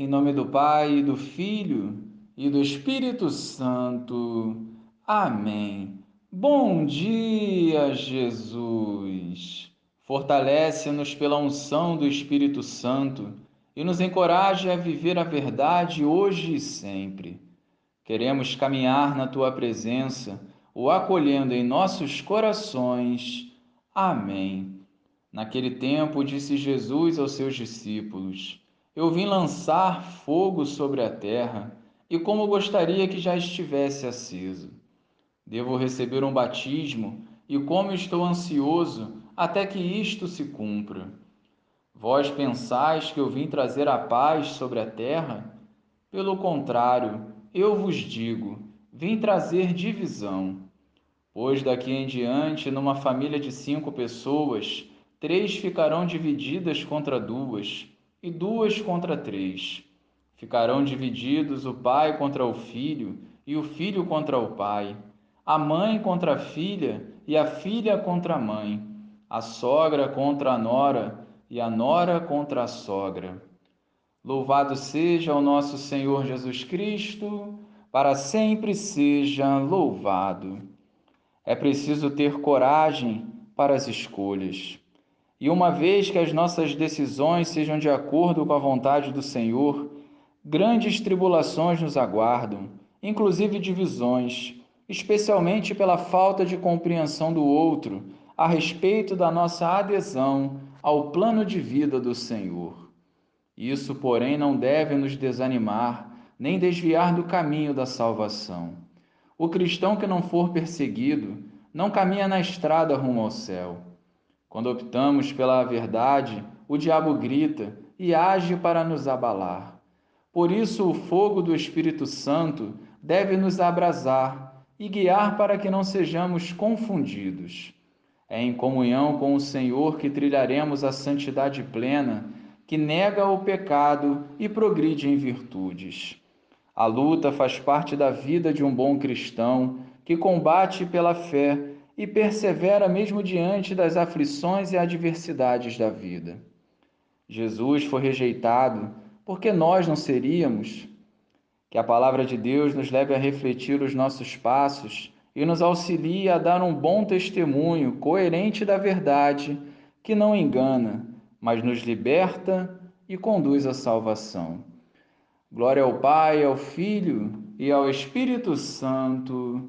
Em nome do Pai, do Filho e do Espírito Santo. Amém. Bom dia, Jesus. Fortalece-nos pela unção do Espírito Santo e nos encoraje a viver a verdade hoje e sempre. Queremos caminhar na tua presença, o acolhendo em nossos corações. Amém. Naquele tempo, disse Jesus aos seus discípulos: eu vim lançar fogo sobre a terra, e como gostaria que já estivesse aceso. Devo receber um batismo, e como estou ansioso até que isto se cumpra. Vós pensais que eu vim trazer a paz sobre a terra? Pelo contrário, eu vos digo, vim trazer divisão. Pois daqui em diante, numa família de cinco pessoas, três ficarão divididas contra duas e duas contra três. Ficarão divididos o pai contra o filho e o filho contra o pai, a mãe contra a filha e a filha contra a mãe, a sogra contra a nora e a nora contra a sogra. Louvado seja o nosso Senhor Jesus Cristo, para sempre seja louvado. É preciso ter coragem para as escolhas. E uma vez que as nossas decisões sejam de acordo com a vontade do Senhor, grandes tribulações nos aguardam, inclusive divisões, especialmente pela falta de compreensão do outro a respeito da nossa adesão ao plano de vida do Senhor. Isso, porém, não deve nos desanimar nem desviar do caminho da salvação. O cristão que não for perseguido não caminha na estrada rumo ao céu quando optamos pela verdade, o diabo grita e age para nos abalar. Por isso, o fogo do Espírito Santo deve nos abrasar e guiar para que não sejamos confundidos. É em comunhão com o Senhor que trilharemos a santidade plena, que nega o pecado e progride em virtudes. A luta faz parte da vida de um bom cristão que combate pela fé e persevera mesmo diante das aflições e adversidades da vida. Jesus foi rejeitado porque nós não seríamos. Que a palavra de Deus nos leve a refletir os nossos passos e nos auxilie a dar um bom testemunho coerente da verdade que não engana, mas nos liberta e conduz à salvação. Glória ao Pai, ao Filho e ao Espírito Santo